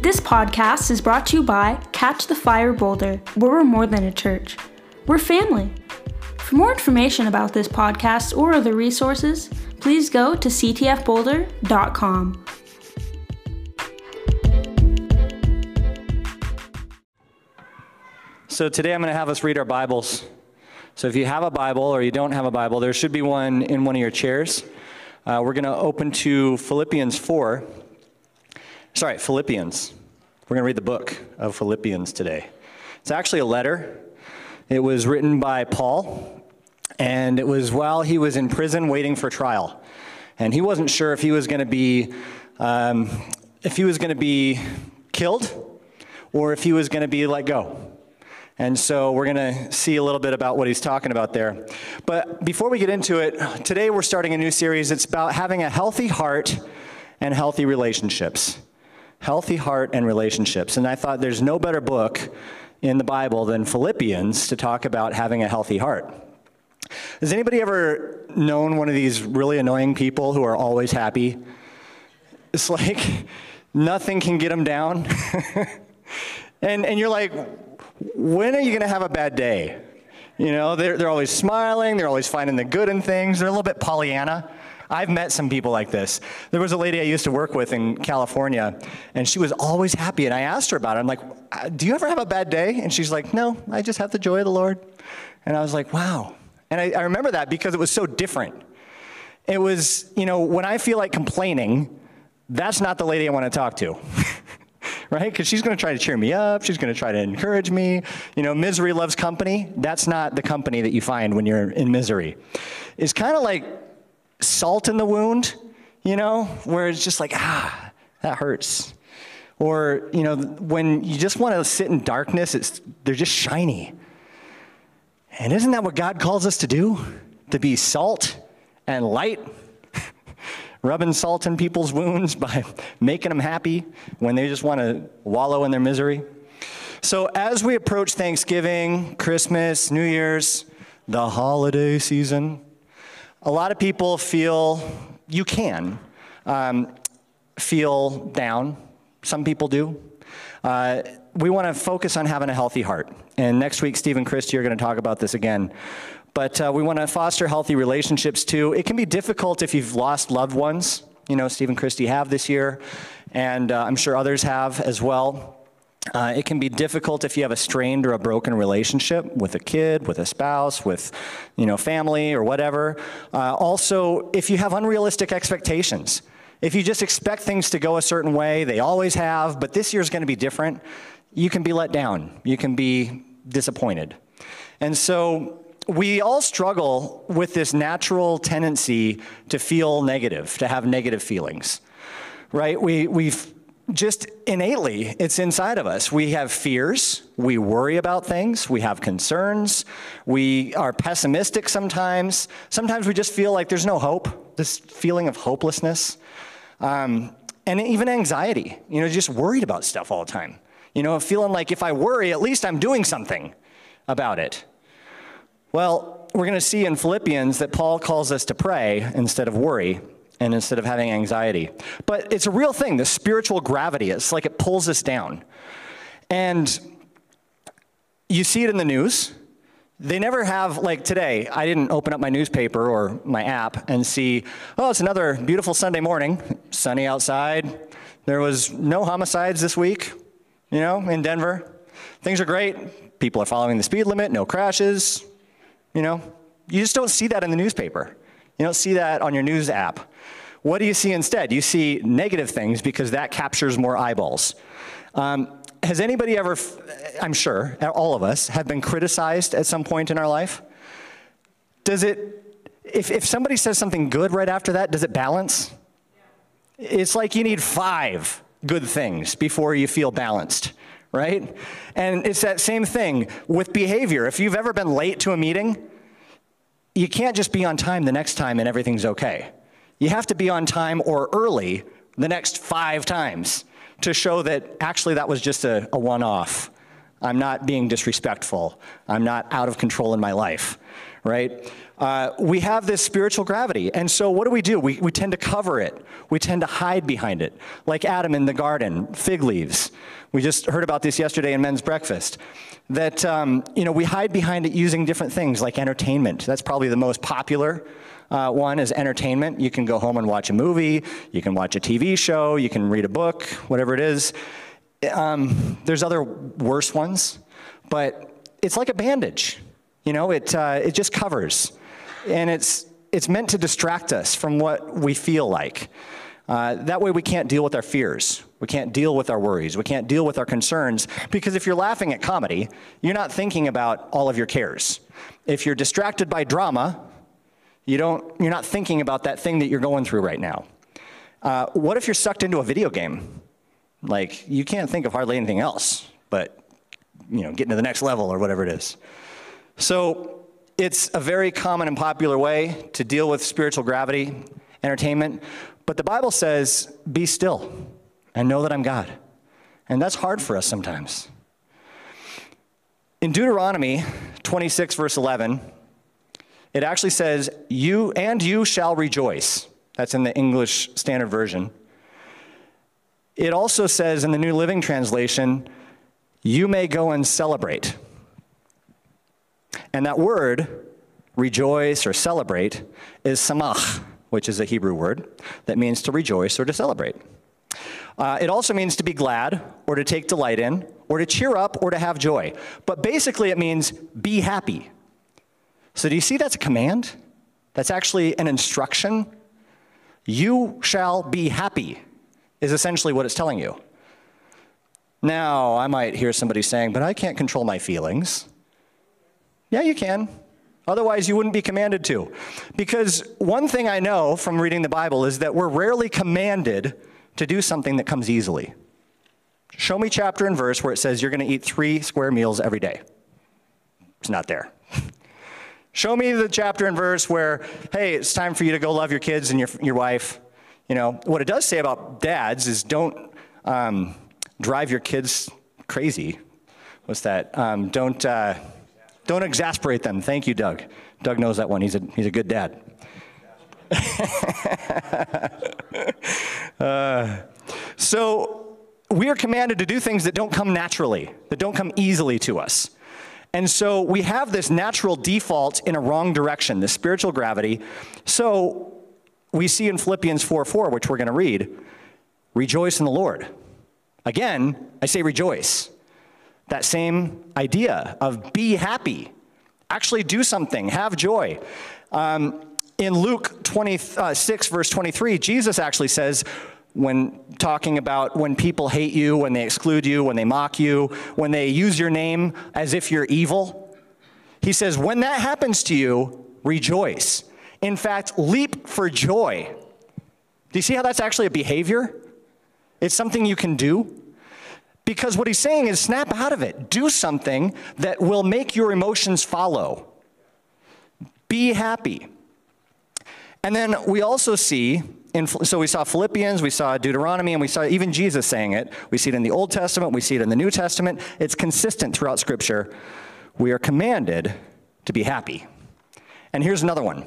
This podcast is brought to you by Catch the Fire Boulder, where we're more than a church. We're family. For more information about this podcast or other resources, please go to ctfboulder.com. So today I'm going to have us read our Bibles. So if you have a Bible or you don't have a Bible, there should be one in one of your chairs. Uh, we're going to open to Philippians 4. Sorry, Philippians. We're going to read the book of Philippians today. It's actually a letter. It was written by Paul, and it was while he was in prison waiting for trial. And he wasn't sure if he was going to be, um, if he was going to be killed or if he was going to be let go. And so we're going to see a little bit about what he's talking about there. But before we get into it, today we're starting a new series. It's about having a healthy heart and healthy relationships. Healthy heart and relationships. And I thought there's no better book in the Bible than Philippians to talk about having a healthy heart. Has anybody ever known one of these really annoying people who are always happy? It's like nothing can get them down. and, and you're like, when are you going to have a bad day? You know, they're, they're always smiling, they're always finding the good in things, they're a little bit Pollyanna. I've met some people like this. There was a lady I used to work with in California, and she was always happy. And I asked her about it. I'm like, uh, Do you ever have a bad day? And she's like, No, I just have the joy of the Lord. And I was like, Wow. And I, I remember that because it was so different. It was, you know, when I feel like complaining, that's not the lady I want to talk to. right? Because she's going to try to cheer me up. She's going to try to encourage me. You know, misery loves company. That's not the company that you find when you're in misery. It's kind of like salt in the wound, you know, where it's just like, ah, that hurts. Or, you know, when you just want to sit in darkness, it's, they're just shiny. And isn't that what God calls us to do? To be salt and light? rubbing salt in people's wounds by making them happy when they just want to wallow in their misery. So, as we approach Thanksgiving, Christmas, New Year's, the holiday season, a lot of people feel you can um, feel down. Some people do. Uh, we want to focus on having a healthy heart. And next week, Steve and Christy are going to talk about this again. But uh, we want to foster healthy relationships too. It can be difficult if you've lost loved ones. You know, Steve and Christy have this year, and uh, I'm sure others have as well. Uh, it can be difficult if you have a strained or a broken relationship with a kid, with a spouse, with you know family or whatever. Uh, also, if you have unrealistic expectations, if you just expect things to go a certain way, they always have, but this year's going to be different. You can be let down. You can be disappointed, and so we all struggle with this natural tendency to feel negative, to have negative feelings, right? We, we've just innately, it's inside of us. We have fears, we worry about things, we have concerns, we are pessimistic sometimes. Sometimes we just feel like there's no hope, this feeling of hopelessness. Um, and even anxiety, you know, just worried about stuff all the time. You know, feeling like if I worry, at least I'm doing something about it. Well, we're going to see in Philippians that Paul calls us to pray instead of worry and instead of having anxiety. But it's a real thing, the spiritual gravity. It's like it pulls us down. And you see it in the news. They never have, like today, I didn't open up my newspaper or my app and see, oh, it's another beautiful Sunday morning, sunny outside. There was no homicides this week, you know, in Denver. Things are great. People are following the speed limit, no crashes, you know, you just don't see that in the newspaper. You don't see that on your news app. What do you see instead? You see negative things because that captures more eyeballs. Um, has anybody ever, I'm sure, all of us, have been criticized at some point in our life? Does it, if, if somebody says something good right after that, does it balance? It's like you need five good things before you feel balanced right? And it's that same thing with behavior. If you've ever been late to a meeting, you can't just be on time the next time and everything's okay. You have to be on time or early the next five times to show that actually that was just a, a one off. I'm not being disrespectful. I'm not out of control in my life, right? Uh, we have this spiritual gravity. And so what do we do? We, we tend to cover it, we tend to hide behind it, like Adam in the garden, fig leaves. We just heard about this yesterday in men's breakfast. That, um, you know, we hide behind it using different things like entertainment. That's probably the most popular uh, one is entertainment. You can go home and watch a movie, you can watch a TV show, you can read a book, whatever it is. Um, there's other worse ones, but it's like a bandage. You know, it, uh, it just covers. And it's, it's meant to distract us from what we feel like. Uh, that way, we can't deal with our fears. We can't deal with our worries. We can't deal with our concerns. Because if you're laughing at comedy, you're not thinking about all of your cares. If you're distracted by drama, you don't, you're not thinking about that thing that you're going through right now. Uh, what if you're sucked into a video game? Like, you can't think of hardly anything else but, you know, getting to the next level or whatever it is. So, it's a very common and popular way to deal with spiritual gravity, entertainment. But the Bible says, be still and know that I'm God. And that's hard for us sometimes. In Deuteronomy 26, verse 11, it actually says, You and you shall rejoice. That's in the English Standard Version. It also says in the New Living Translation, you may go and celebrate. And that word, rejoice or celebrate, is samach, which is a Hebrew word that means to rejoice or to celebrate. Uh, it also means to be glad or to take delight in or to cheer up or to have joy. But basically, it means be happy. So, do you see that's a command? That's actually an instruction. You shall be happy is essentially what it's telling you. Now, I might hear somebody saying, but I can't control my feelings. Yeah, you can. Otherwise, you wouldn't be commanded to. Because one thing I know from reading the Bible is that we're rarely commanded to do something that comes easily. Show me chapter and verse where it says you're going to eat three square meals every day. It's not there. Show me the chapter and verse where, hey, it's time for you to go love your kids and your, your wife. You know, what it does say about dads is don't um, drive your kids crazy. What's that? Um, don't, uh, don't exasperate them. Thank you, Doug. Doug knows that one. He's a, he's a good dad. uh, so we are commanded to do things that don't come naturally, that don't come easily to us. And so we have this natural default in a wrong direction, this spiritual gravity. So we see in Philippians 4 4, which we're going to read, rejoice in the Lord. Again, I say rejoice. That same idea of be happy, actually do something, have joy. Um, in Luke 26, uh, verse 23, Jesus actually says, when talking about when people hate you, when they exclude you, when they mock you, when they use your name as if you're evil, he says, when that happens to you, rejoice. In fact, leap for joy. Do you see how that's actually a behavior? It's something you can do. Because what he's saying is snap out of it. Do something that will make your emotions follow. Be happy. And then we also see, in, so we saw Philippians, we saw Deuteronomy, and we saw even Jesus saying it. We see it in the Old Testament, we see it in the New Testament. It's consistent throughout Scripture. We are commanded to be happy. And here's another one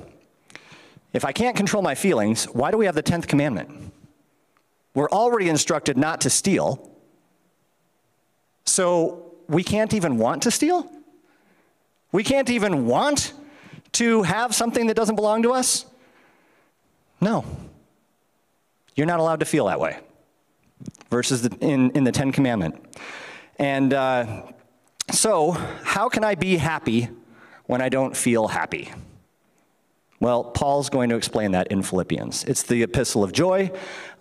if I can't control my feelings, why do we have the 10th commandment? We're already instructed not to steal. So we can't even want to steal? We can't even want to have something that doesn't belong to us? No. You're not allowed to feel that way. Verses in, in the Ten Commandment. And uh, so, how can I be happy when I don't feel happy? Well, Paul's going to explain that in Philippians. It's the epistle of joy.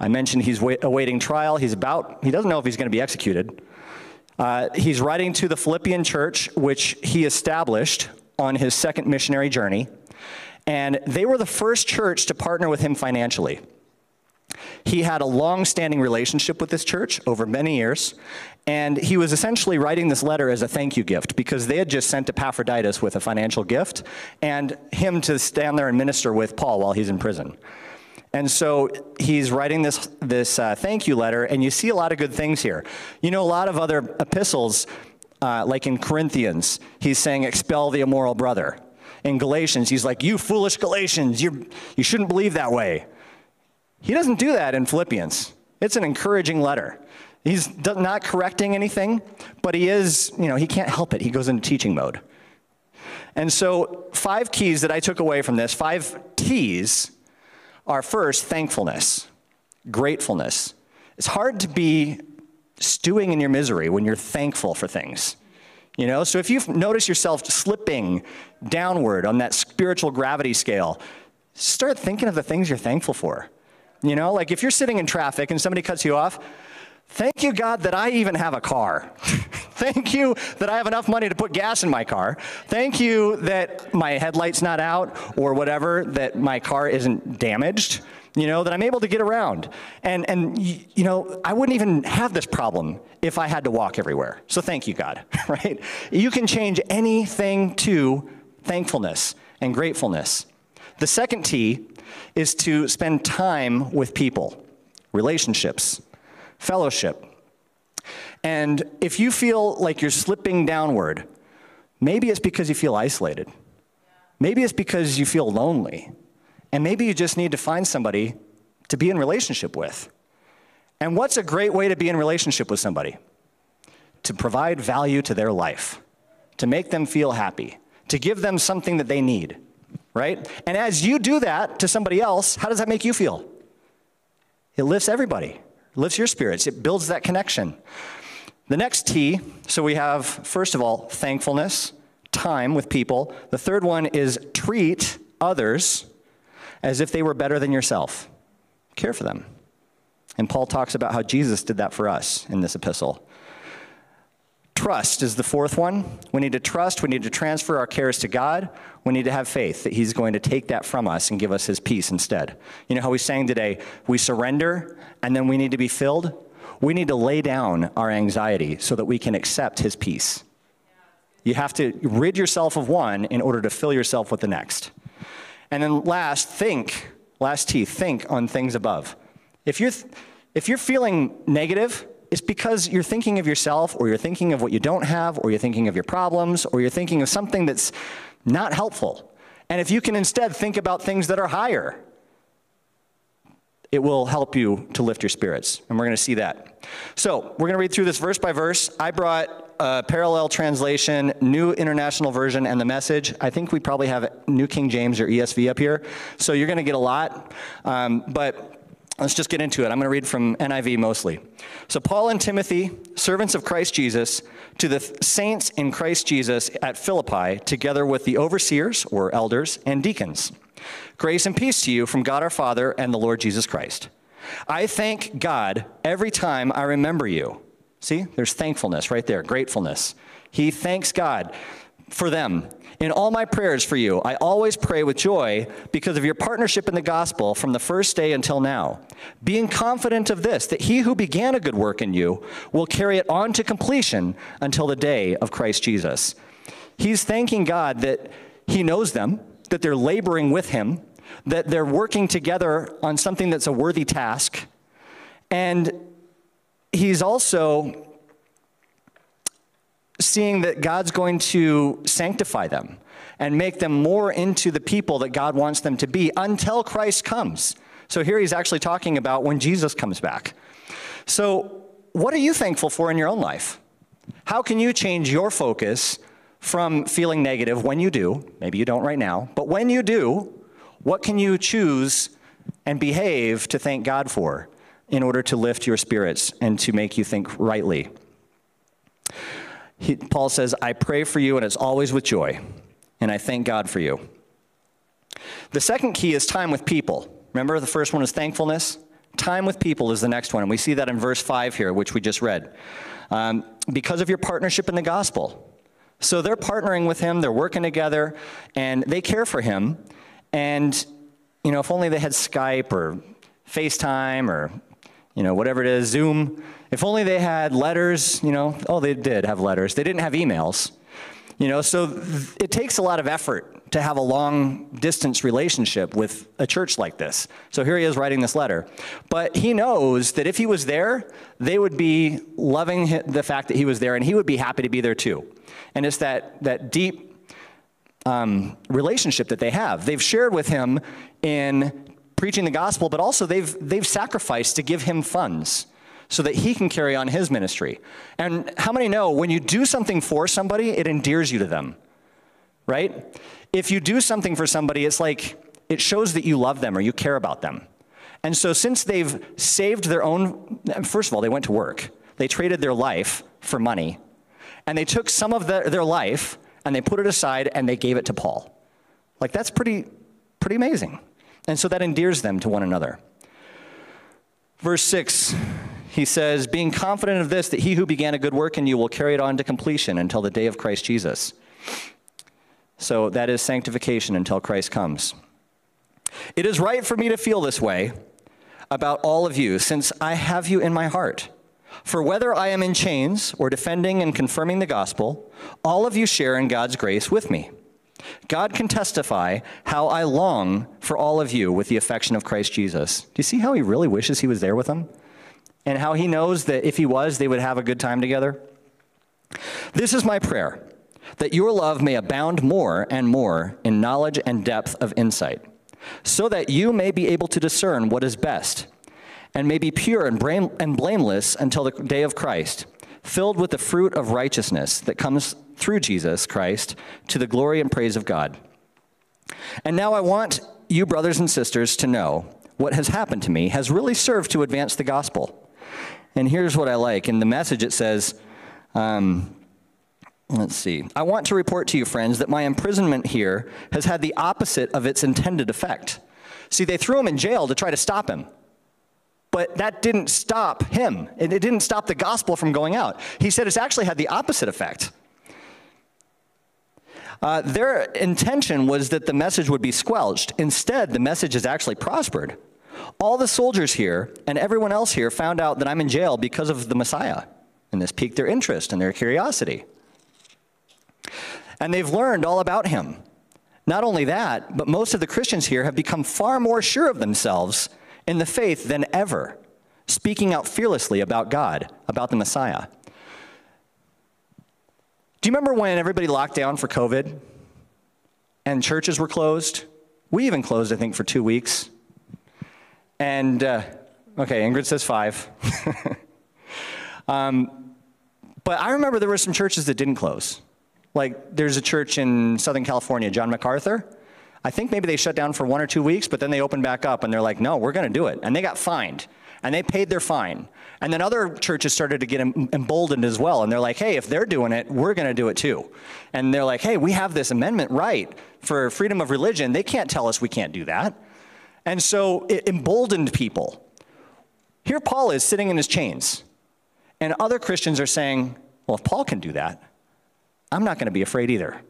I mentioned he's awaiting trial. He's about, he doesn't know if he's going to be executed. Uh, he's writing to the Philippian church, which he established on his second missionary journey. And they were the first church to partner with him financially. He had a long standing relationship with this church over many years, and he was essentially writing this letter as a thank you gift because they had just sent Epaphroditus with a financial gift and him to stand there and minister with Paul while he's in prison. And so he's writing this, this uh, thank you letter, and you see a lot of good things here. You know, a lot of other epistles, Uh, like in Corinthians, he's saying, expel the immoral brother. In Galatians, he's like, you foolish Galatians, you you shouldn't believe that way. He doesn't do that in Philippians. It's an encouraging letter. He's not correcting anything, but he is, you know, he can't help it. He goes into teaching mode. And so, five keys that I took away from this, five T's, are first, thankfulness, gratefulness. It's hard to be stewing in your misery when you're thankful for things. You know, so if you notice yourself slipping downward on that spiritual gravity scale, start thinking of the things you're thankful for. You know, like if you're sitting in traffic and somebody cuts you off, thank you, God, that I even have a car. thank you that I have enough money to put gas in my car. Thank you that my headlight's not out or whatever, that my car isn't damaged. You know, that I'm able to get around. And, and you know, I wouldn't even have this problem if I had to walk everywhere. So thank you, God, right? You can change anything to thankfulness and gratefulness. The second T is to spend time with people, relationships, fellowship. And if you feel like you're slipping downward, maybe it's because you feel isolated. Maybe it's because you feel lonely. And maybe you just need to find somebody to be in relationship with. And what's a great way to be in relationship with somebody? To provide value to their life, to make them feel happy, to give them something that they need right? And as you do that to somebody else, how does that make you feel? It lifts everybody, lifts your spirits, it builds that connection. The next T, so we have, first of all, thankfulness, time with people. The third one is treat others as if they were better than yourself. Care for them. And Paul talks about how Jesus did that for us in this epistle. Trust is the fourth one. We need to trust. We need to transfer our cares to God. We need to have faith that He's going to take that from us and give us His peace instead. You know how we sang today? We surrender and then we need to be filled. We need to lay down our anxiety so that we can accept His peace. You have to rid yourself of one in order to fill yourself with the next. And then last, think. Last T, think on things above. If you're, if you're feeling negative, it's because you're thinking of yourself, or you're thinking of what you don't have, or you're thinking of your problems, or you're thinking of something that's not helpful. And if you can instead think about things that are higher, it will help you to lift your spirits. And we're going to see that. So, we're going to read through this verse by verse. I brought a parallel translation, New International Version, and the message. I think we probably have New King James or ESV up here. So, you're going to get a lot. Um, but Let's just get into it. I'm going to read from NIV mostly. So, Paul and Timothy, servants of Christ Jesus, to the saints in Christ Jesus at Philippi, together with the overseers or elders and deacons. Grace and peace to you from God our Father and the Lord Jesus Christ. I thank God every time I remember you. See, there's thankfulness right there, gratefulness. He thanks God for them in all my prayers for you, I always pray with joy because of your partnership in the gospel from the first day until now, being confident of this, that he who began a good work in you will carry it on to completion until the day of Christ Jesus. He's thanking God that he knows them, that they're laboring with him, that they're working together on something that's a worthy task. And he's also seeing that God's going to sanctify them and make them more into the people that God wants them to be until Christ comes. So here he's actually talking about when Jesus comes back. So, what are you thankful for in your own life? How can you change your focus from feeling negative when you do? Maybe you don't right now, but when you do, what can you choose and behave to thank God for in order to lift your spirits and to make you think rightly? He, Paul says, I pray for you, and it's always with joy, and I thank God for you. The second key is time with people. Remember, the first one is thankfulness. Time with people is the next one, and we see that in verse 5 here, which we just read. Um, because of your partnership in the gospel. So they're partnering with him, they're working together, and they care for him. And, you know, if only they had Skype or FaceTime or, you know, whatever it is, Zoom, if only they had letters, you know, oh, they did have letters. They didn't have emails. You know, so it takes a lot of effort to have a long distance relationship with a church like this. So here he is writing this letter. But he knows that if he was there, they would be loving the fact that he was there and he would be happy to be there too. And it's that, that deep um, relationship that they have. They've shared with him in preaching the gospel, but also they've, they've sacrificed to give him funds so that he can carry on his ministry. And how many know when you do something for somebody, it endears you to them, right? If you do something for somebody, it's like it shows that you love them or you care about them. And so, since they've saved their own, first of all, they went to work, they traded their life for money, and they took some of the, their life and they put it aside and they gave it to Paul. Like, that's pretty, pretty amazing. And so that endears them to one another. Verse 6, he says, Being confident of this, that he who began a good work in you will carry it on to completion until the day of Christ Jesus. So that is sanctification until Christ comes. It is right for me to feel this way about all of you, since I have you in my heart. For whether I am in chains or defending and confirming the gospel, all of you share in God's grace with me. God can testify how I long for all of you with the affection of Christ Jesus. Do you see how he really wishes he was there with them? And how he knows that if he was, they would have a good time together? This is my prayer that your love may abound more and more in knowledge and depth of insight, so that you may be able to discern what is best, and may be pure and, blameless until the day of Christ, filled with the fruit of righteousness that comes through Jesus Christ to the glory and praise of God. And now I want you, brothers and sisters, to know what has happened to me has really served to advance the gospel. And here's what I like. In the message, it says, um, Let's see. I want to report to you, friends, that my imprisonment here has had the opposite of its intended effect. See, they threw him in jail to try to stop him. But that didn't stop him. and It didn't stop the gospel from going out. He said it's actually had the opposite effect. Uh, their intention was that the message would be squelched. Instead, the message has actually prospered. All the soldiers here and everyone else here found out that I'm in jail because of the Messiah, and this piqued their interest and their curiosity and they've learned all about him. Not only that, but most of the Christians here have become far more sure of themselves in the faith than ever, speaking out fearlessly about God, about the Messiah. Do you remember when everybody locked down for COVID and churches were closed? We even closed, I think, for two weeks. And, uh, okay, Ingrid says five. um, but I remember there were some churches that didn't close. Like, there's a church in Southern California, John MacArthur. I think maybe they shut down for one or two weeks, but then they opened back up and they're like, no, we're going to do it. And they got fined and they paid their fine. And then other churches started to get emboldened as well. And they're like, hey, if they're doing it, we're going to do it too. And they're like, hey, we have this amendment right for freedom of religion. They can't tell us we can't do that. And so it emboldened people. Here Paul is sitting in his chains. And other Christians are saying, well, if Paul can do that, I'm not going to be afraid either.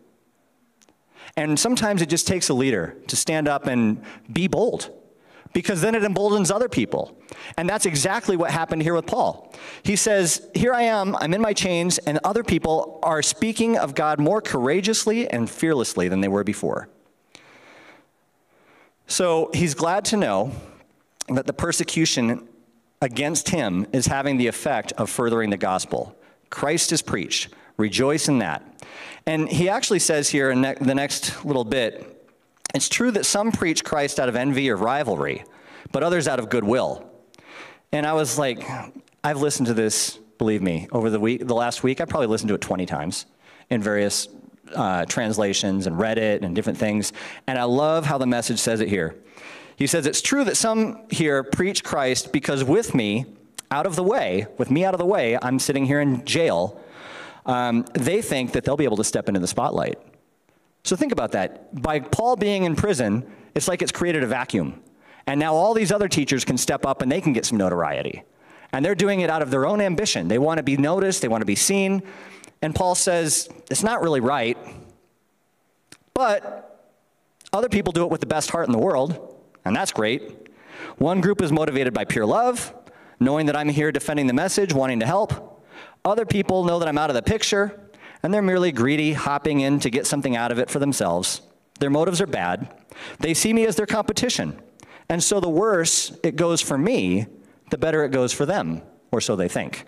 And sometimes it just takes a leader to stand up and be bold because then it emboldens other people. And that's exactly what happened here with Paul. He says, Here I am, I'm in my chains, and other people are speaking of God more courageously and fearlessly than they were before. So he's glad to know that the persecution against him is having the effect of furthering the gospel. Christ is preached. Rejoice in that. And he actually says here in the next little bit it's true that some preach Christ out of envy or rivalry, but others out of goodwill. And I was like, I've listened to this, believe me, over the week, the last week. I probably listened to it 20 times in various uh, translations and read it and different things. And I love how the message says it here. He says, It's true that some here preach Christ because with me, out of the way, with me out of the way, I'm sitting here in jail um, they think that they'll be able to step into the spotlight. So think about that. By Paul being in prison, it's like it's created a vacuum. And now all these other teachers can step up and they can get some notoriety. And they're doing it out of their own ambition. They want to be noticed, they want to be seen. And Paul says, it's not really right. But other people do it with the best heart in the world, and that's great. One group is motivated by pure love, knowing that I'm here defending the message, wanting to help. Other people know that I'm out of the picture, and they're merely greedy, hopping in to get something out of it for themselves. Their motives are bad. They see me as their competition. And so the worse it goes for me, the better it goes for them, or so they think.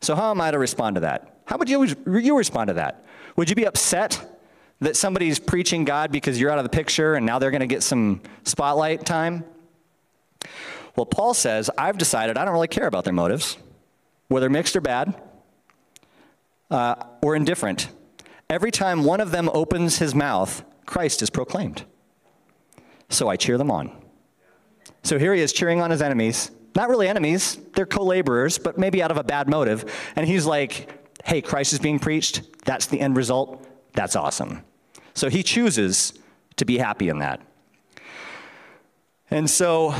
So, how am I to respond to that? How would you, you respond to that? Would you be upset that somebody's preaching God because you're out of the picture and now they're going to get some spotlight time? Well, Paul says, I've decided I don't really care about their motives, whether mixed or bad uh, or indifferent. Every time one of them opens his mouth, Christ is proclaimed. So I cheer them on. So here he is cheering on his enemies. Not really enemies, they're co laborers, but maybe out of a bad motive. And he's like, hey, Christ is being preached. That's the end result. That's awesome. So he chooses to be happy in that. And so,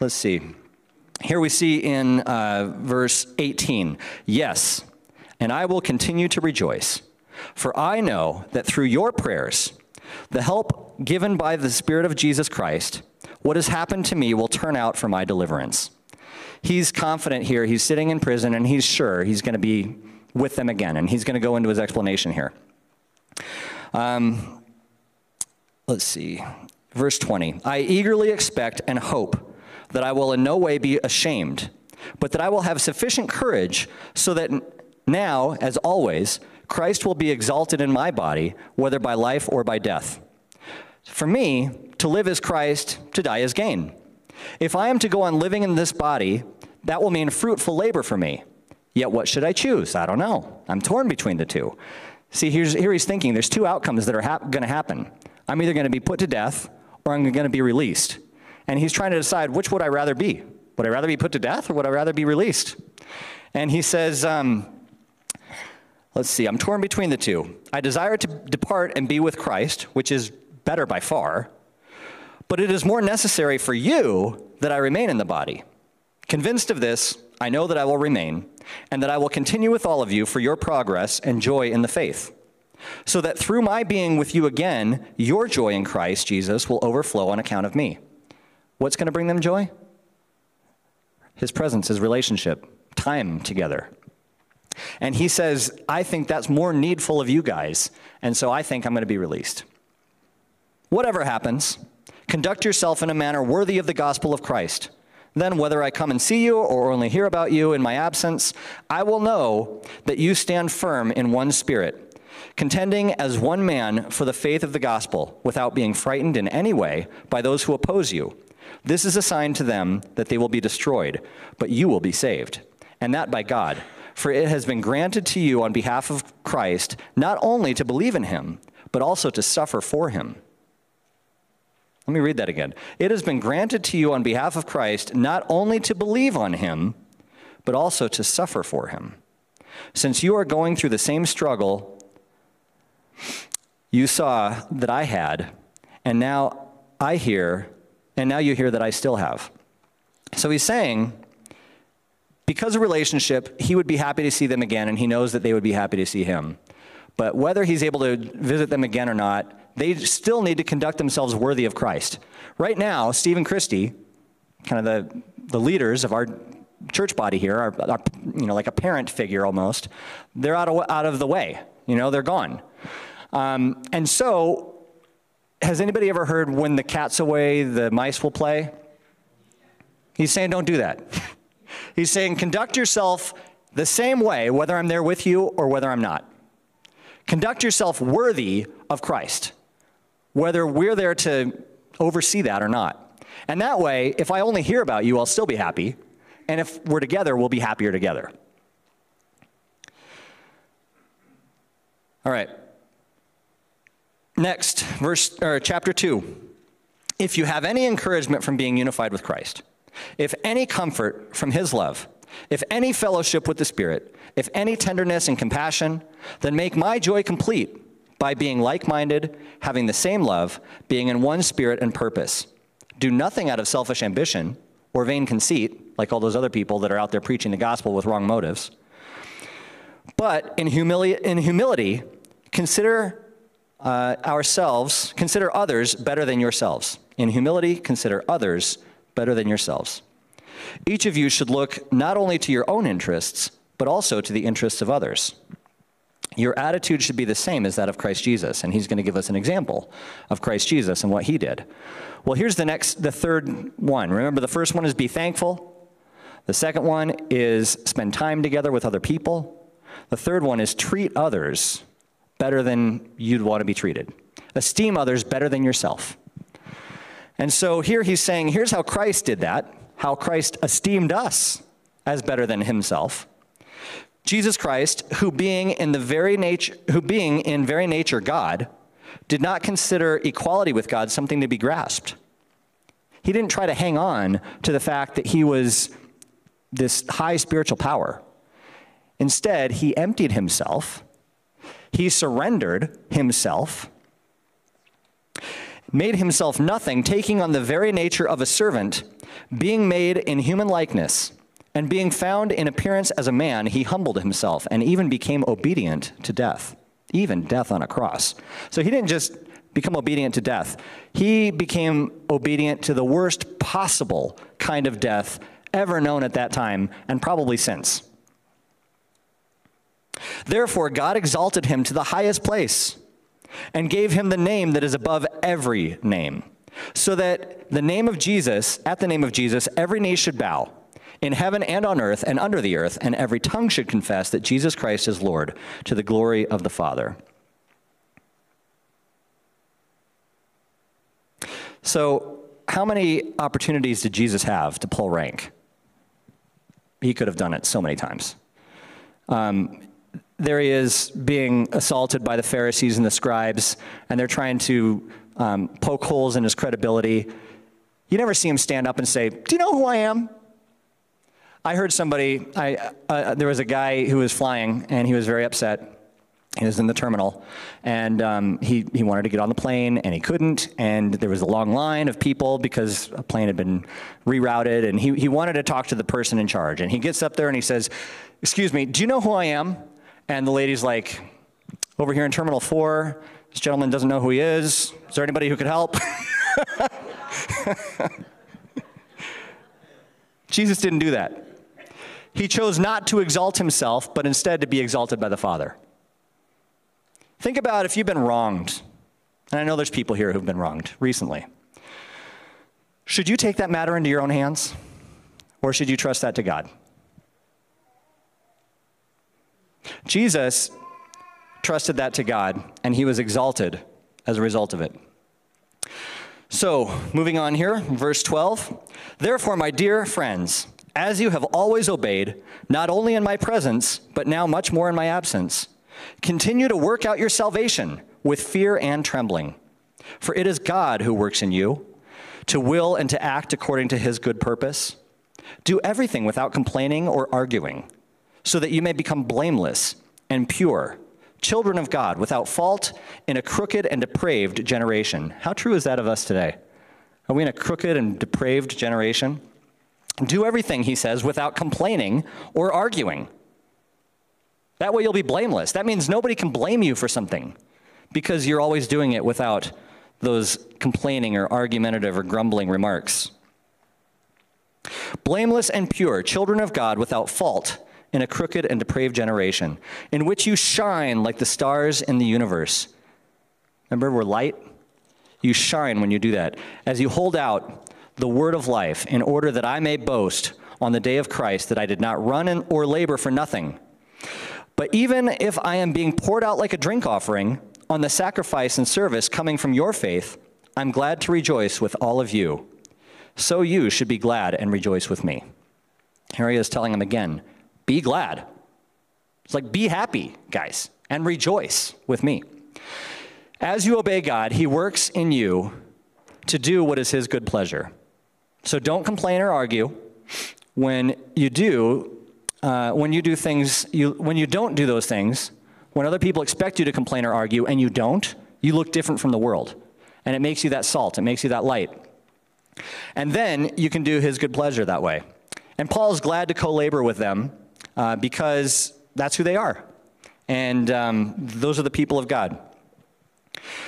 let's see. Here we see in uh, verse 18 Yes, and I will continue to rejoice, for I know that through your prayers, the help given by the Spirit of Jesus Christ, what has happened to me will turn out for my deliverance. He's confident here. He's sitting in prison and he's sure he's going to be with them again. And he's going to go into his explanation here. Um, let's see. Verse 20 I eagerly expect and hope that I will in no way be ashamed, but that I will have sufficient courage so that now, as always, Christ will be exalted in my body, whether by life or by death. For me, to live is Christ, to die is gain. If I am to go on living in this body, that will mean fruitful labor for me. Yet what should I choose? I don't know. I'm torn between the two. See, here he's thinking there's two outcomes that are hap- going to happen. I'm either going to be put to death or I'm going to be released. And he's trying to decide which would I rather be? Would I rather be put to death or would I rather be released? And he says, um, let's see, I'm torn between the two. I desire to depart and be with Christ, which is better by far, but it is more necessary for you that I remain in the body. Convinced of this, I know that I will remain, and that I will continue with all of you for your progress and joy in the faith, so that through my being with you again, your joy in Christ Jesus will overflow on account of me. What's going to bring them joy? His presence, his relationship, time together. And he says, I think that's more needful of you guys, and so I think I'm going to be released. Whatever happens, conduct yourself in a manner worthy of the gospel of Christ. Then, whether I come and see you or only hear about you in my absence, I will know that you stand firm in one spirit, contending as one man for the faith of the gospel, without being frightened in any way by those who oppose you. This is a sign to them that they will be destroyed, but you will be saved, and that by God. For it has been granted to you on behalf of Christ not only to believe in him, but also to suffer for him let me read that again. It has been granted to you on behalf of Christ not only to believe on him, but also to suffer for him. Since you are going through the same struggle you saw that I had, and now I hear, and now you hear that I still have. So he's saying, because of relationship, he would be happy to see them again, and he knows that they would be happy to see him. But whether he's able to visit them again or not, they still need to conduct themselves worthy of Christ. Right now, Steve and Christy, kind of the, the leaders of our church body here, are, are, you know, like a parent figure almost, they're out of, out of the way. You know, they're gone. Um, and so, has anybody ever heard when the cat's away, the mice will play? He's saying, don't do that. He's saying, conduct yourself the same way, whether I'm there with you or whether I'm not. Conduct yourself worthy of Christ whether we're there to oversee that or not. And that way, if I only hear about you, I'll still be happy. And if we're together, we'll be happier together. All right. Next, verse or chapter 2. If you have any encouragement from being unified with Christ, if any comfort from his love, if any fellowship with the Spirit, if any tenderness and compassion, then make my joy complete by being like minded, having the same love, being in one spirit and purpose. Do nothing out of selfish ambition or vain conceit, like all those other people that are out there preaching the gospel with wrong motives. But in, humili- in humility, consider uh, ourselves, consider others better than yourselves. In humility, consider others better than yourselves. Each of you should look not only to your own interests, but also to the interests of others. your attitude should be the same as that of Christ Jesus. And he's going to give us an example of Christ Jesus and what he did. Well, here's the next, the third one. Remember, the first one is be thankful. The second one is spend time together with other people. The third one is treat others better than you'd want to be treated. Esteem others better than yourself. And so here he's saying, here's how Christ did that, how Christ esteemed us as better than himself. Jesus Christ, who being in the very nature who being in very nature God, did not consider equality with God something to be grasped. He didn't try to hang on to the fact that he was this high spiritual power. Instead, he emptied himself. He surrendered himself made himself nothing, taking on the very nature of a servant, being made in human likeness, and being found in appearance as a man, he humbled himself and even became obedient to death, even death on a cross. So he didn't just become obedient to death, he became obedient to the worst possible kind of death ever known at that time, and probably since. Therefore, God exalted him to the highest place and gave him the name that is above every name, so that the name of Jesus, at the name of Jesus, every knee should bow, in heaven and on earth and under the earth, and every tongue should confess that Jesus Christ is Lord, to the glory of the Father. So, how many opportunities did Jesus have to pull rank? He could have done it so many times. Um, there he is being assaulted by the Pharisees and the scribes, and they're trying to um, poke holes in his credibility. You never see him stand up and say, Do you know who I am? I heard somebody, I, uh, there was a guy who was flying, and he was very upset. He was in the terminal, and um, he, he wanted to get on the plane, and he couldn't. And there was a long line of people because a plane had been rerouted, and he, he wanted to talk to the person in charge. And he gets up there and he says, Excuse me, do you know who I am? And the lady's like, over here in Terminal 4, this gentleman doesn't know who he is. Is there anybody who could help? Jesus didn't do that. He chose not to exalt himself, but instead to be exalted by the Father. Think about if you've been wronged, and I know there's people here who've been wronged recently. Should you take that matter into your own hands, or should you trust that to God? Jesus trusted that to God, and he was exalted as a result of it. So, moving on here, verse 12. Therefore, my dear friends, as you have always obeyed, not only in my presence, but now much more in my absence, continue to work out your salvation with fear and trembling. For it is God who works in you to will and to act according to his good purpose. Do everything without complaining or arguing so that you may become blameless and pure, children of God, without fault in a crooked and depraved generation. How true is that of us today? Are we in a crooked and depraved generation? Do everything, he says, without complaining or arguing. That way you'll be blameless. That means nobody can blame you for something because you're always doing it without those complaining or argumentative or grumbling remarks. Blameless and pure, children of God without fault in a crooked and depraved generation, in which you shine like the stars in the universe. Remember, we're light? You shine when you do that. As you hold out the word of life, in order that I may boast on the day of Christ that I did not run in, or labor for nothing. But even if I am being poured out like a drink offering on the sacrifice and service coming from your faith, I'm glad to rejoice with all of you. So you should be glad and rejoice with me. Here he is telling him again be glad. It's like, be happy, guys, and rejoice with me. As you obey God, He works in you to do what is His good pleasure. So don't complain or argue. When you do, uh, when you do things, you, when you don't do those things, when other people expect you to complain or argue and you don't, you look different from the world. And it makes you that salt, it makes you that light. And then you can do His good pleasure that way. And Paul's glad to co labor with them uh, because that's who they are. And um, those are the people of God.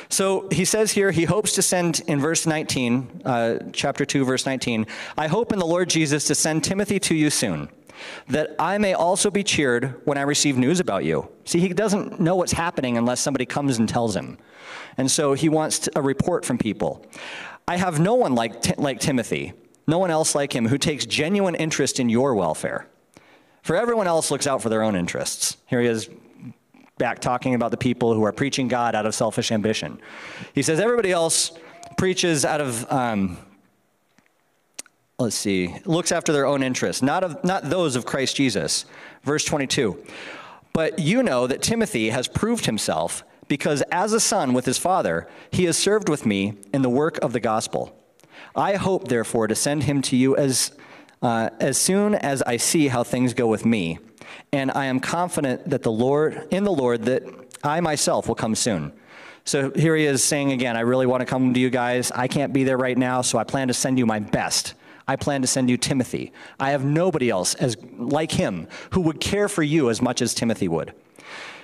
So he says here, he hopes to send in verse 19, uh, chapter 2, verse 19, I hope in the Lord Jesus to send Timothy to you soon, that I may also be cheered when I receive news about you. See, he doesn't know what's happening unless somebody comes and tells him. And so he wants a report from people. I have no one like, like Timothy, no one else like him who takes genuine interest in your welfare. For everyone else looks out for their own interests. Here he is back talking about the people who are preaching God out of selfish ambition. He says everybody else preaches out of, um, let's see, looks after their own interests, not, of, not those of Christ Jesus. Verse 22. But you know that Timothy has proved himself because as a son with his father, he has served with me in the work of the gospel. I hope, therefore, to send him to you as, uh, as soon as I see how things go with me. And I am confident that the Lord, in the Lord, that I myself will come soon. So here he is saying again, I really want to come to you guys. I can't be there right now, so I plan to send you my best. I plan to send you Timothy. I have nobody else as like him who would care for you as much as Timothy would.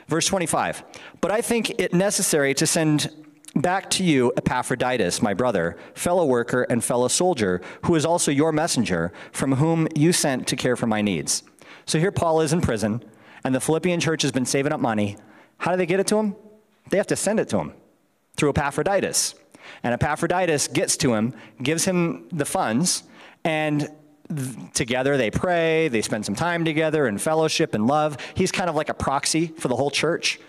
Verse 25. But I think it necessary to send back to you Epaphroditus, my brother, fellow worker and fellow soldier, who is also your messenger, from whom you sent to care for my needs. So here Paul is in prison, and the Philippian church has been saving up money. How do they get it to him? They have to send it to him through Epaphroditus. And Epaphroditus gets to him, gives him the funds, and together they pray, they spend some time together in fellowship and love. He's kind of like a proxy for the whole church,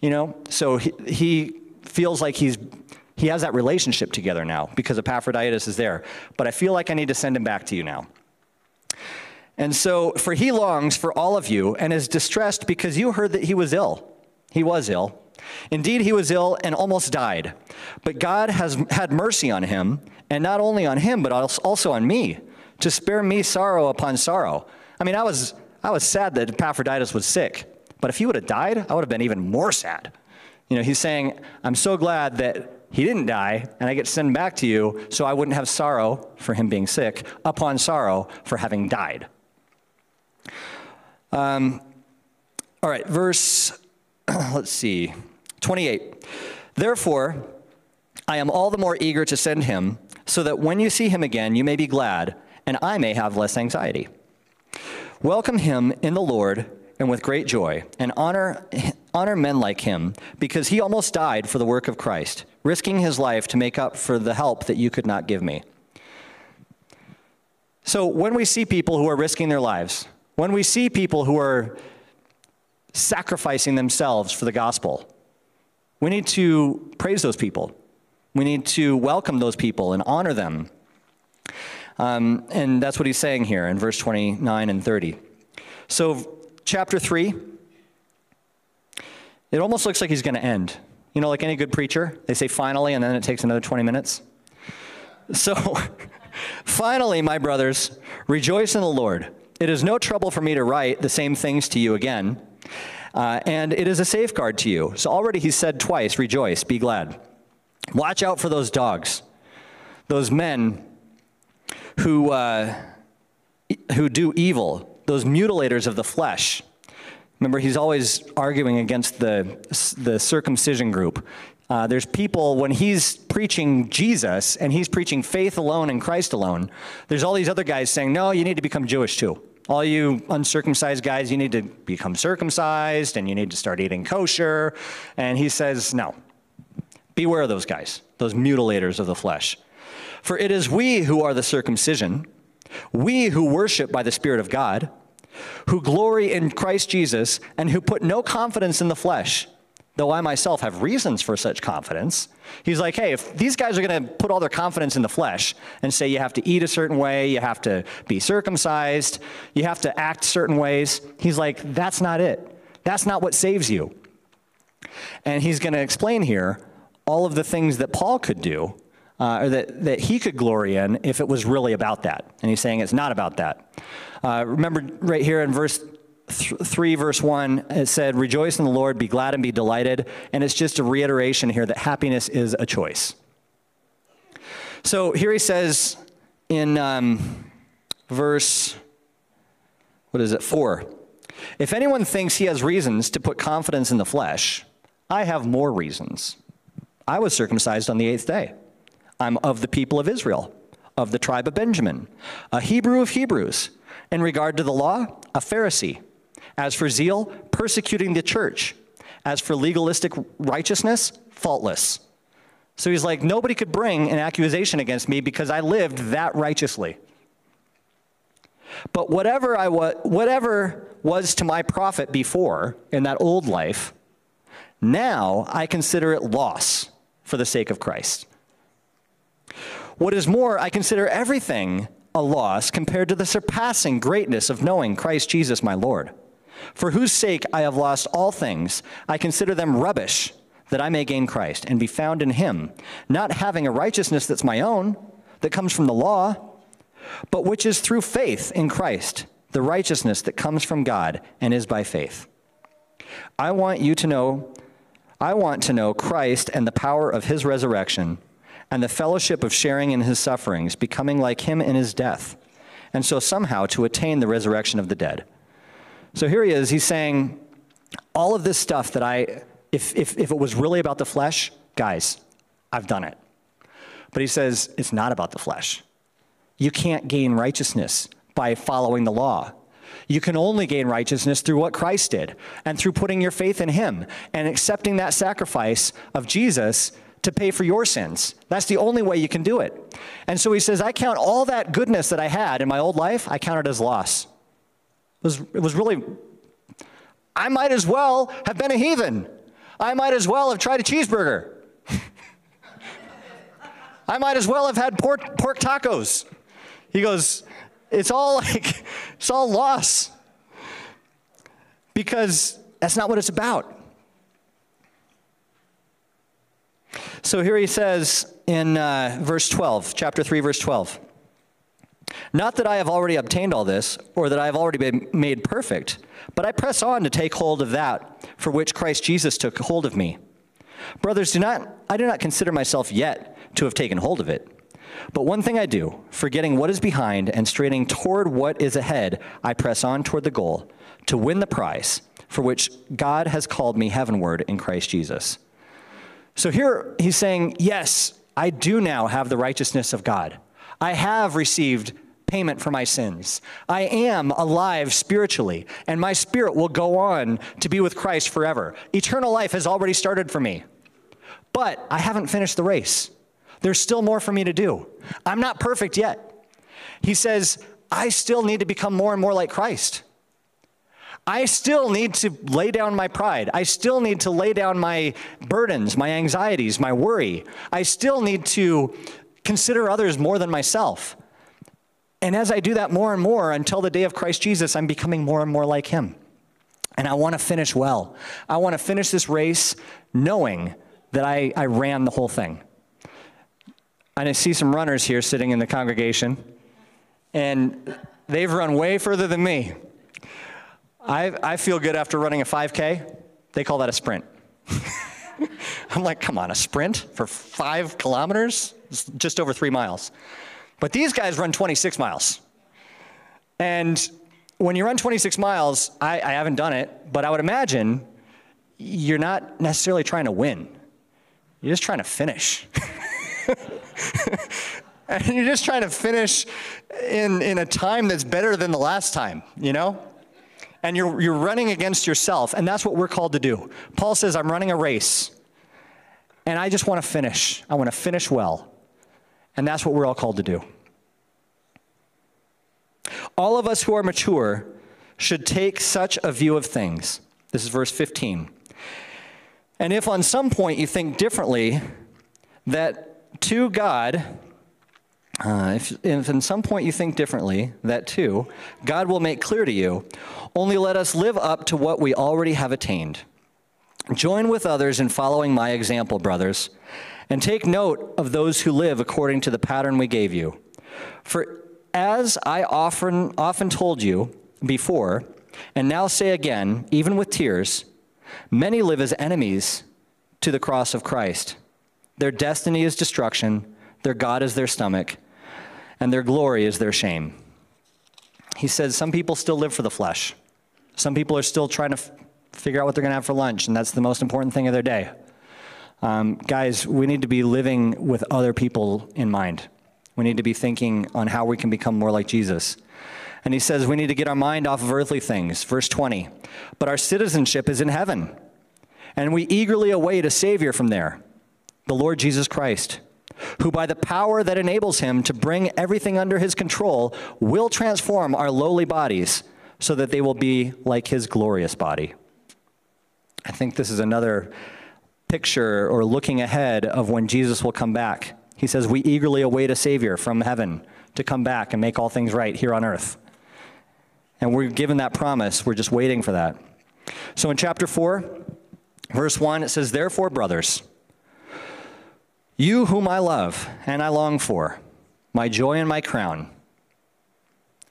you know? So he, he feels like he's he has that relationship together now because Epaphroditus is there. But I feel like I need to send him back to you now. And so, for he longs for all of you and is distressed because you heard that he was ill. He was ill. Indeed, he was ill and almost died. But God has had mercy on him, and not only on him, but also on me to spare me sorrow upon sorrow. I mean, I was, I was sad that Epaphroditus was sick, but if he would have died, I would have been even more sad. You know, he's saying, I'm so glad that he didn't die, and I get sent back to you so I wouldn't have sorrow for him being sick upon sorrow for having died. Um, all right, verse, let's see, 28. Therefore, I am all the more eager to send him, so that when you see him again, you may be glad and I may have less anxiety. Welcome him in the Lord and with great joy, and honor, honor men like him, because he almost died for the work of Christ, risking his life to make up for the help that you could not give me. So, when we see people who are risking their lives, when we see people who are sacrificing themselves for the gospel, we need to praise those people. We need to welcome those people and honor them um, and that's what he's saying here in verse 29 and 30. So, chapter 3, it almost looks like he's going to end. You know, like any good preacher, they say finally, and then it takes another 20 minutes. So, finally, my brothers, rejoice in the Lord. It is no trouble for me to write the same things to you again, uh, and it is a safeguard to you. So, already he said twice, rejoice, be glad. Watch out for those dogs, those men who, uh, who do evil, those mutilators of the flesh. Remember, he's always arguing against the, the circumcision group. Uh, there's people, when he's preaching Jesus and he's preaching faith alone and Christ alone, there's all these other guys saying, no, you need to become Jewish too. All you uncircumcised guys, you need to become circumcised and you need to start eating kosher. And he says, no. Beware of those guys, those mutilators of the flesh. For it is we who are the circumcision, we who worship by the Spirit of God, who glory in Christ Jesus, and who put no confidence in the flesh, though I myself have reasons for such confidence. He's like, hey, if these guys are going to put all their confidence in the flesh and say you have to eat a certain way, you have to be circumcised, you have to act certain ways, he's like, that's not it. That's not what saves you. And he's going to explain here all of the things that Paul could do uh, or that, that he could glory in if it was really about that. And he's saying it's not about that. Uh, remember right here in verse th- 3, verse 1, it said, Rejoice in the Lord, be glad and be delighted. And it's just a reiteration here that happiness is a choice. So here he says in um, verse, what is it, 4. If anyone thinks he has reasons to put confidence in the flesh, I have more reasons. I was circumcised on the eighth day. I'm of the people of Israel, of the tribe of Benjamin, a Hebrew of Hebrews, In regard to the law, a Pharisee. As for zeal, persecuting the church. As for legalistic righteousness, faultless. So he's like, nobody could bring an accusation against me because I lived that righteously. But whatever I was, whatever was to my profit before in that old life, now I consider it loss for the sake of Christ. What is more, I consider everything a loss compared to the surpassing greatness of knowing Christ Jesus my Lord, for whose sake I have lost all things. I consider them rubbish that I may gain Christ and be found in him, not having a righteousness that's my own, that comes from the law, but which is through faith in Christ, the righteousness that comes from God and is by faith. I want you to know, I want to know Christ and the power of his resurrection and the fellowship of sharing in his sufferings, becoming like him in his death, and so somehow to attain the resurrection of the dead. So here he is, he's saying, all of this stuff that I, if, if, if it was really about the flesh, guys, I've done it. But he says, it's not about the flesh. You can't gain righteousness by following the law. You can only gain righteousness through what Christ did and through putting your faith in Him and accepting that sacrifice of Jesus to pay for your sins. That's the only way you can do it. And so he says, I count all that goodness that I had in my old life, I count it as loss. It was, it was really, I might as well have been a heathen. I might as well have tried a cheeseburger. I might as well have had pork, pork tacos. He goes, it's all like, it's all loss. Because that's not what it's about. So here he says in uh, verse 12, chapter 3, verse 12. Not that I have already obtained all this, or that I have already been made perfect, but I press on to take hold of that for which Christ Jesus took hold of me. Brothers, do not, I do not consider myself yet to have taken hold of it. But one thing I do, forgetting what is behind and straining toward what is ahead, I press on toward the goal to win the prize for which God has called me heavenward in Christ Jesus. So here he's saying, Yes, I do now have the righteousness of God. I have received payment for my sins. I am alive spiritually, and my spirit will go on to be with Christ forever. Eternal life has already started for me. But I haven't finished the race. There's still more for me to do. I'm not perfect yet. He says, I still need to become more and more like Christ. I still need to lay down my pride. I still need to lay down my burdens, my anxieties, my worry. I still need to consider others more than myself. And as I do that more and more until the day of Christ Jesus, I'm becoming more and more like him. And I want to finish well. I want to finish this race knowing that I, I ran the whole thing. And I see some runners here sitting in the congregation, and they've run way further than me. I, I feel good after running a 5K. They call that a sprint. I'm like, come on, a sprint for five kilometers? It's just over three miles. But these guys run 26 miles. And when you run 26 miles, I, I haven't done it, but I would imagine you're not necessarily trying to win. You're just trying to finish. and you're just trying to finish in, in a time that's better than the last time, you know? And you're, you're running against yourself, and that's what we're called to do. Paul says, I'm running a race, and I just want to finish. I want to finish well. And that's what we're all called to do. All of us who are mature should take such a view of things. This is verse 15. And if on some point you think differently, that to God, uh, if, if in some point you think differently, that too, God will make clear to you. Only let us live up to what we already have attained. Join with others in following my example, brothers, and take note of those who live according to the pattern we gave you. For as I often, often told you before, and now say again, even with tears, many live as enemies to the cross of Christ. Their destiny is destruction, their God is their stomach, and their glory is their shame. He says some people still live for the flesh. Some people are still trying to f- figure out what they're going to have for lunch, and that's the most important thing of their day. Um, guys, we need to be living with other people in mind. We need to be thinking on how we can become more like Jesus. And he says we need to get our mind off of earthly things. Verse 20. But our citizenship is in heaven, and we eagerly await a Savior from there, the Lord Jesus Christ, who by the power that enables him to bring everything under his control will transform our lowly bodies so that they will be like his glorious body. I think this is another picture or looking ahead of when Jesus will come back. He says, We eagerly await a Savior from heaven to come back and make all things right here on earth. And we're given that promise. We're just waiting for that. So in chapter 4, verse 1, it says, Therefore, brothers, you whom I love and I long for, my joy and my crown.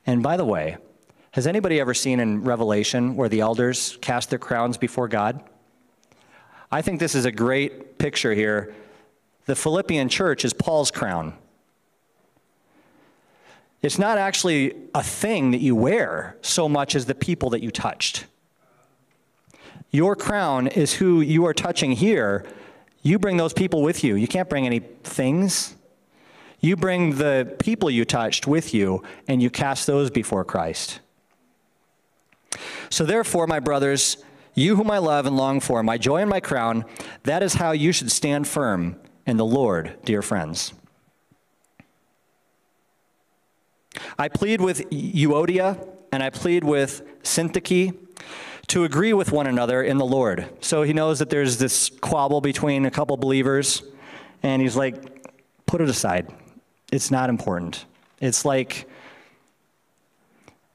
And by the way, has anybody ever seen in Revelation where the elders cast their crowns before God? I think this is a great picture here. The Philippian church is Paul's crown. It's not actually a thing that you wear so much as the people that you touched. Your crown is who you are touching here. You bring those people with you. You can't bring any things. You bring the people you touched with you, and you cast those before Christ. So, therefore, my brothers, you whom I love and long for, my joy and my crown, that is how you should stand firm in the Lord, dear friends. I plead with Euodia and I plead with Syntyche to agree with one another in the Lord. So he knows that there's this quabble between a couple believers, and he's like, put it aside. It's not important. It's like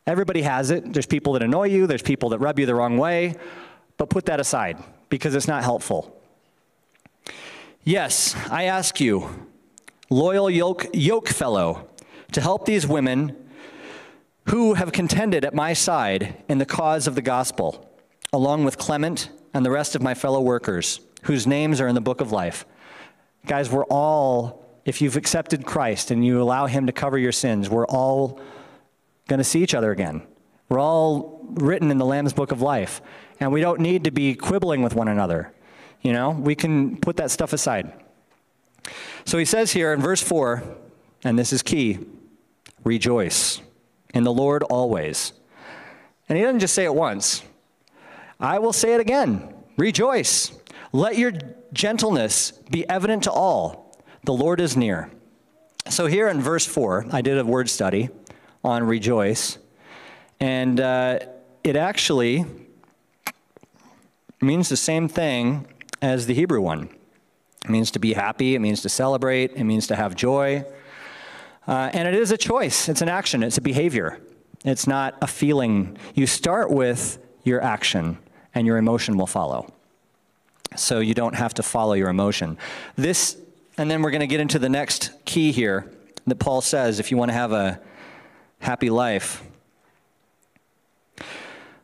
everybody has it. There's people that annoy you, there's people that rub you the wrong way, but put that aside because it's not helpful. Yes, I ask you, loyal yoke, yoke fellow, to help these women who have contended at my side in the cause of the gospel, along with Clement and the rest of my fellow workers, whose names are in the book of life. Guys, we're all, if you've accepted Christ and you allow Him to cover your sins, we're all going to see each other again. We're all written in the Lamb's book of life, and we don't need to be quibbling with one another. You know, we can put that stuff aside. So he says here in verse 4, and this is key rejoice in the Lord always. And he doesn't just say it once. I will say it again rejoice. Let your gentleness be evident to all. The Lord is near. So, here in verse 4, I did a word study on rejoice, and uh, it actually means the same thing as the Hebrew one. It means to be happy, it means to celebrate, it means to have joy. Uh, and it is a choice, it's an action, it's a behavior. It's not a feeling. You start with your action, and your emotion will follow. So you don't have to follow your emotion. This, and then we're going to get into the next key here that Paul says if you want to have a happy life.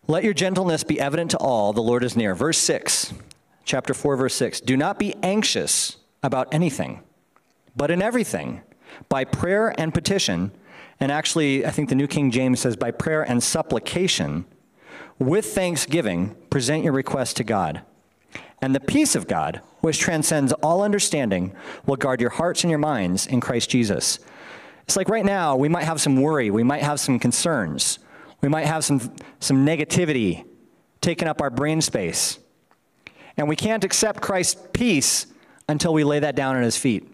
Let your gentleness be evident to all, the Lord is near. Verse 6, chapter 4, verse 6. Do not be anxious about anything, but in everything by prayer and petition, and actually, I think the New King James says by prayer and supplication, with thanksgiving, present your request to God. And the peace of God, which transcends all understanding, will guard your hearts and your minds in Christ Jesus. It's like right now, we might have some worry, we might have some concerns, we might have some, some negativity taking up our brain space. And we can't accept Christ's peace until we lay that down at his feet.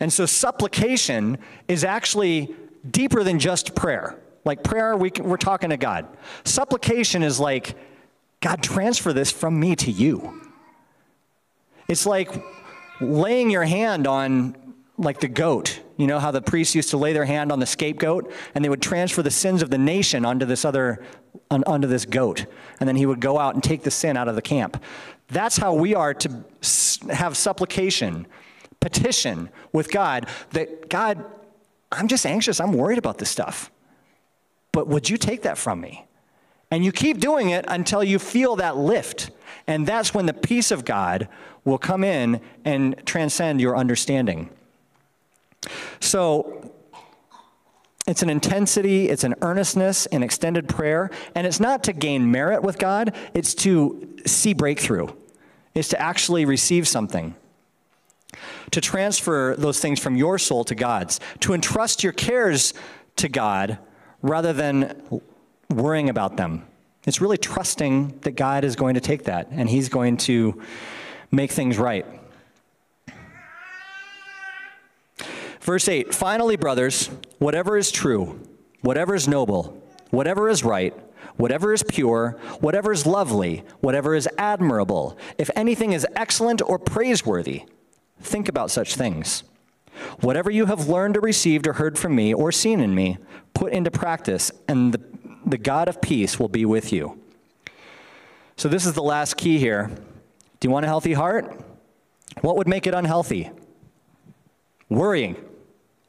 And so supplication is actually deeper than just prayer. Like prayer, we can, we're talking to God. Supplication is like, God, transfer this from me to you. It's like laying your hand on, like the goat. You know how the priests used to lay their hand on the scapegoat, and they would transfer the sins of the nation onto this other, on, onto this goat, and then he would go out and take the sin out of the camp. That's how we are to have supplication petition with God that, God, I'm just anxious. I'm worried about this stuff. But would you take that from me? And you keep doing it until you feel that lift. And that's when the peace of God will come in and transcend your understanding. So, it's an intensity, it's an earnestness, an extended prayer, and it's not to gain merit with God, it's to see breakthrough. It's to actually receive something to transfer those things from your soul to God's, to entrust your cares to God rather than worrying about them. It's really trusting that God is going to take that and He's going to make things right. Verse 8 Finally, brothers, whatever is true, whatever is noble, whatever is right, whatever is pure, whatever is lovely, whatever is admirable, if anything is excellent or praiseworthy, think about such things. Whatever you have learned or received or heard from me or seen in me, put into practice, and the, the God of peace will be with you. So, this is the last key here. Do you want a healthy heart? What would make it unhealthy? Worrying,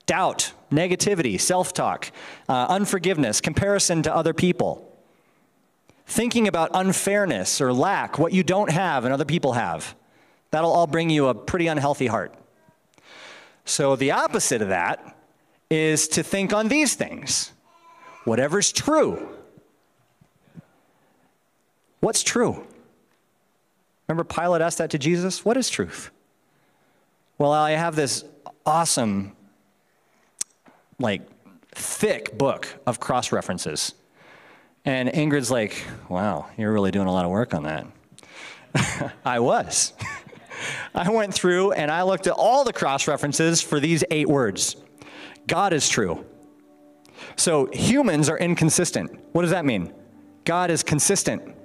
doubt, negativity, self talk, uh, unforgiveness, comparison to other people. Thinking about unfairness or lack, what you don't have and other people have. That'll all bring you a pretty unhealthy heart. So, the opposite of that is to think on these things whatever's true. What's true? Remember, Pilate asked that to Jesus? What is truth? Well, I have this awesome, like, thick book of cross references. And Ingrid's like, wow, you're really doing a lot of work on that. I was. I went through and I looked at all the cross references for these eight words God is true. So humans are inconsistent. What does that mean? God is consistent.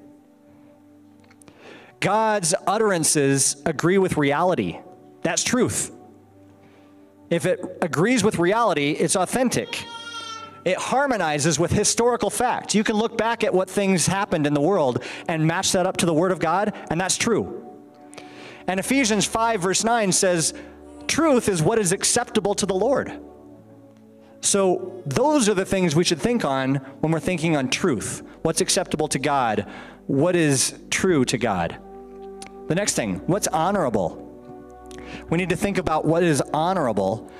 God's utterances agree with reality. That's truth. If it agrees with reality, it's authentic. It harmonizes with historical fact. You can look back at what things happened in the world and match that up to the Word of God, and that's true. And Ephesians 5, verse 9 says, Truth is what is acceptable to the Lord. So, those are the things we should think on when we're thinking on truth. What's acceptable to God? What is true to God? The next thing, what's honorable? We need to think about what is honorable.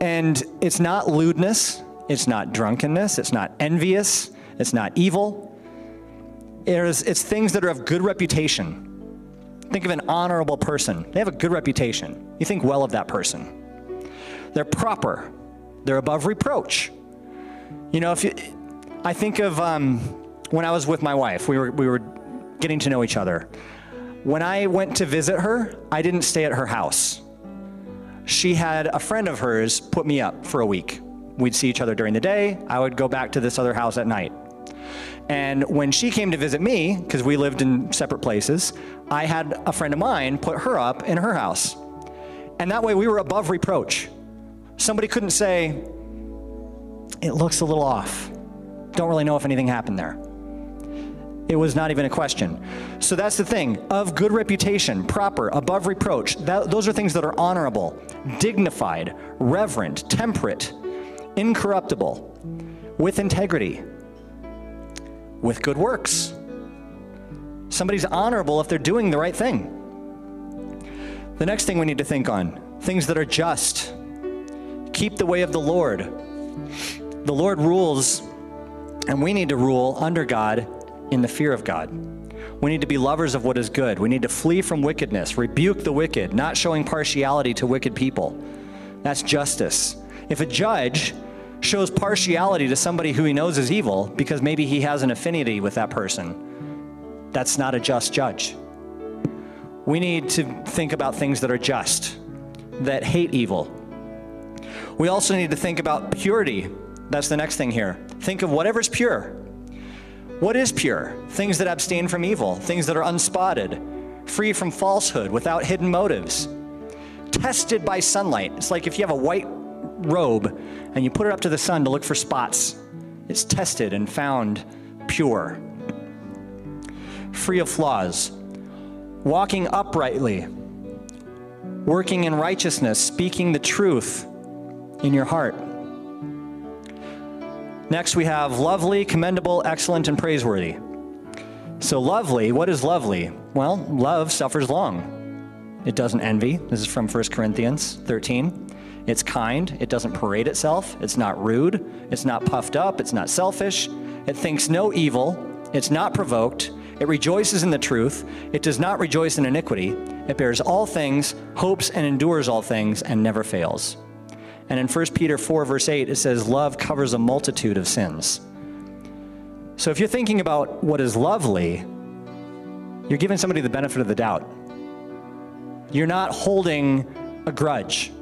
And it's not lewdness, it's not drunkenness, it's not envious, it's not evil. It is, it's things that are of good reputation. Think of an honorable person. They have a good reputation. You think well of that person. They're proper. They're above reproach. You know, if you, I think of um, when I was with my wife, we were, we were getting to know each other. When I went to visit her, I didn't stay at her house. She had a friend of hers put me up for a week. We'd see each other during the day. I would go back to this other house at night. And when she came to visit me, because we lived in separate places, I had a friend of mine put her up in her house. And that way we were above reproach. Somebody couldn't say, it looks a little off. Don't really know if anything happened there. It was not even a question. So that's the thing of good reputation, proper, above reproach. That, those are things that are honorable, dignified, reverent, temperate, incorruptible, with integrity with good works. Somebody's honorable if they're doing the right thing. The next thing we need to think on things that are just. Keep the way of the Lord. The Lord rules, and we need to rule under God in the fear of God. We need to be lovers of what is good. We need to flee from wickedness, rebuke the wicked, not showing partiality to wicked people. That's justice. If a judge shows partiality to somebody who he knows is evil because maybe he has an affinity with that person, that's not a just judge. We need to think about things that are just, that hate evil. We also need to think about purity. That's the next thing here. Think of whatever's pure. What is pure? Things that abstain from evil, things that are unspotted, free from falsehood, without hidden motives, tested by sunlight. It's like if you have a white robe and you put it up to the sun to look for spots. It's tested and found pure, free of flaws, walking uprightly, working in righteousness, speaking the truth in your heart. Next, we have lovely, commendable, excellent, and praiseworthy. So, lovely, what is lovely? Well, love suffers long. It doesn't envy. This is from 1 Corinthians 13. It's kind, it doesn't parade itself, it's not rude, it's not puffed up, it's not selfish, it thinks no evil, it's not provoked, it rejoices in the truth, it does not rejoice in iniquity, it bears all things, hopes and endures all things, and never fails. And in 1 Peter 4, verse 8, it says, Love covers a multitude of sins. So if you're thinking about what is lovely, you're giving somebody the benefit of the doubt. You're not holding a grudge.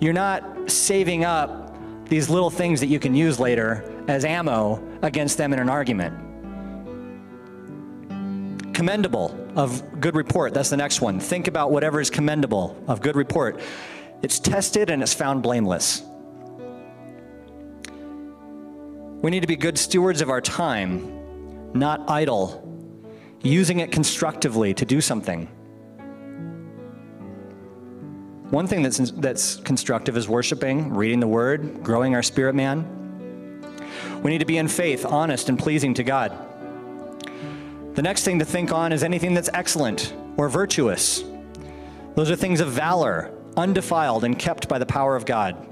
You're not saving up these little things that you can use later as ammo against them in an argument. Commendable of good report. That's the next one. Think about whatever is commendable of good report. It's tested and it's found blameless. We need to be good stewards of our time, not idle, using it constructively to do something. One thing that's, that's constructive is worshiping, reading the word, growing our spirit man. We need to be in faith, honest, and pleasing to God. The next thing to think on is anything that's excellent or virtuous. Those are things of valor, undefiled and kept by the power of God.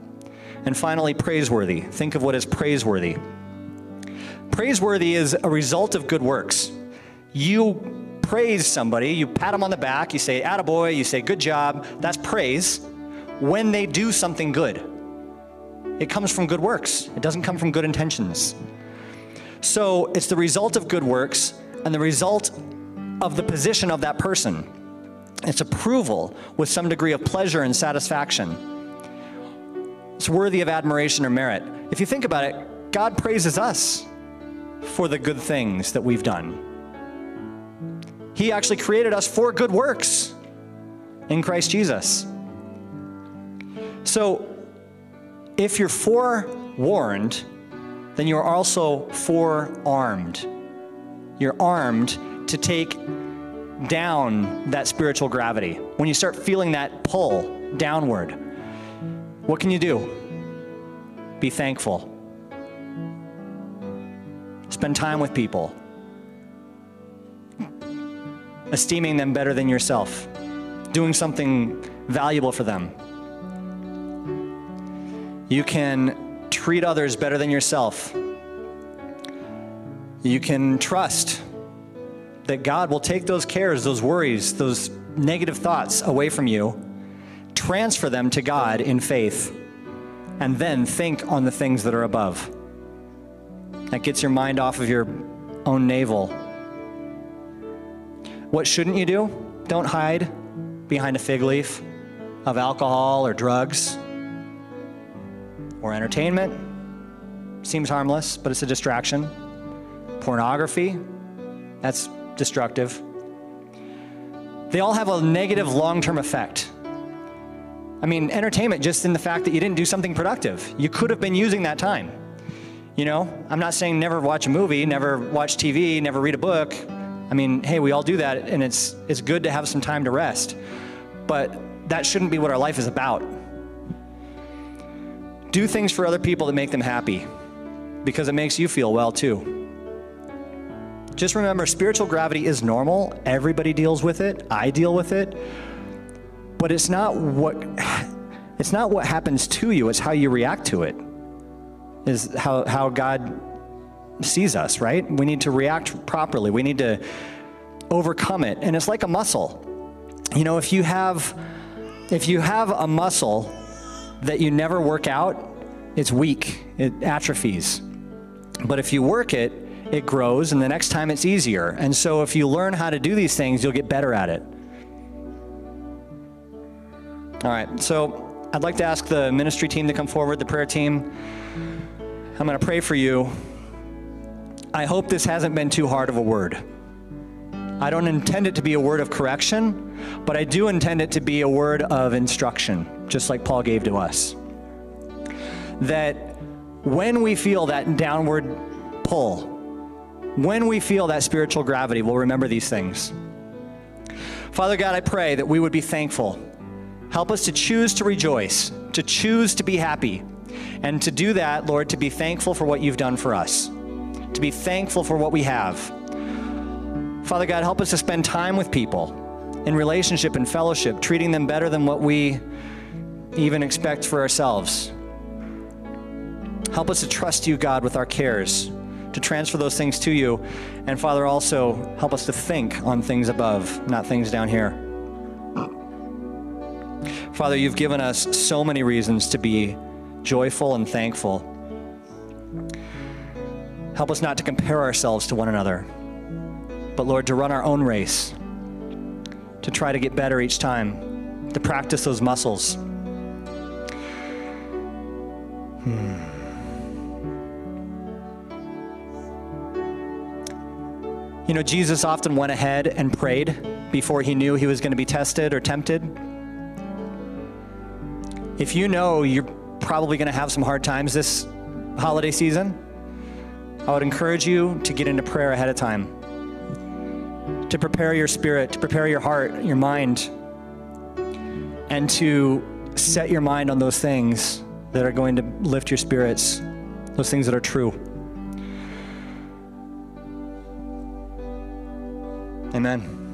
And finally, praiseworthy. Think of what is praiseworthy. Praiseworthy is a result of good works. You praise somebody, you pat them on the back, you say, attaboy, you say, good job. That's praise when they do something good. It comes from good works, it doesn't come from good intentions. So it's the result of good works and the result of the position of that person. It's approval with some degree of pleasure and satisfaction. It's worthy of admiration or merit. If you think about it, God praises us for the good things that we've done. He actually created us for good works in Christ Jesus. So, if you're forewarned, then you're also forearmed. You're armed to take down that spiritual gravity. When you start feeling that pull downward, what can you do? Be thankful. Spend time with people. Esteeming them better than yourself. Doing something valuable for them. You can treat others better than yourself. You can trust that God will take those cares, those worries, those negative thoughts away from you, transfer them to God in faith, and then think on the things that are above. That gets your mind off of your own navel. What shouldn't you do? Don't hide behind a fig leaf of alcohol or drugs or entertainment. Seems harmless, but it's a distraction. Pornography, that's destructive. They all have a negative long term effect. I mean, entertainment just in the fact that you didn't do something productive. You could have been using that time. You know, I'm not saying never watch a movie, never watch TV, never read a book. I mean, hey, we all do that, and it's, it's good to have some time to rest. But that shouldn't be what our life is about. Do things for other people that make them happy because it makes you feel well too. Just remember, spiritual gravity is normal. Everybody deals with it. I deal with it. But it's not what it's not what happens to you, it's how you react to it. Is how, how God sees us, right? We need to react properly. We need to overcome it. And it's like a muscle. You know, if you have if you have a muscle that you never work out, it's weak. It atrophies. But if you work it, it grows, and the next time it's easier. And so if you learn how to do these things, you'll get better at it. All right, so I'd like to ask the ministry team to come forward, the prayer team. I'm going to pray for you. I hope this hasn't been too hard of a word. I don't intend it to be a word of correction, but I do intend it to be a word of instruction, just like Paul gave to us. That when we feel that downward pull, when we feel that spiritual gravity, we'll remember these things. Father God, I pray that we would be thankful. Help us to choose to rejoice, to choose to be happy, and to do that, Lord, to be thankful for what you've done for us, to be thankful for what we have. Father God, help us to spend time with people in relationship and fellowship, treating them better than what we even expect for ourselves. Help us to trust you, God, with our cares to transfer those things to you. And Father, also help us to think on things above, not things down here. Father, you've given us so many reasons to be joyful and thankful. Help us not to compare ourselves to one another, but Lord, to run our own race, to try to get better each time, to practice those muscles. Hmm. You know, Jesus often went ahead and prayed before he knew he was going to be tested or tempted. If you know you're probably going to have some hard times this holiday season, I would encourage you to get into prayer ahead of time, to prepare your spirit, to prepare your heart, your mind, and to set your mind on those things that are going to lift your spirits, those things that are true. Amen.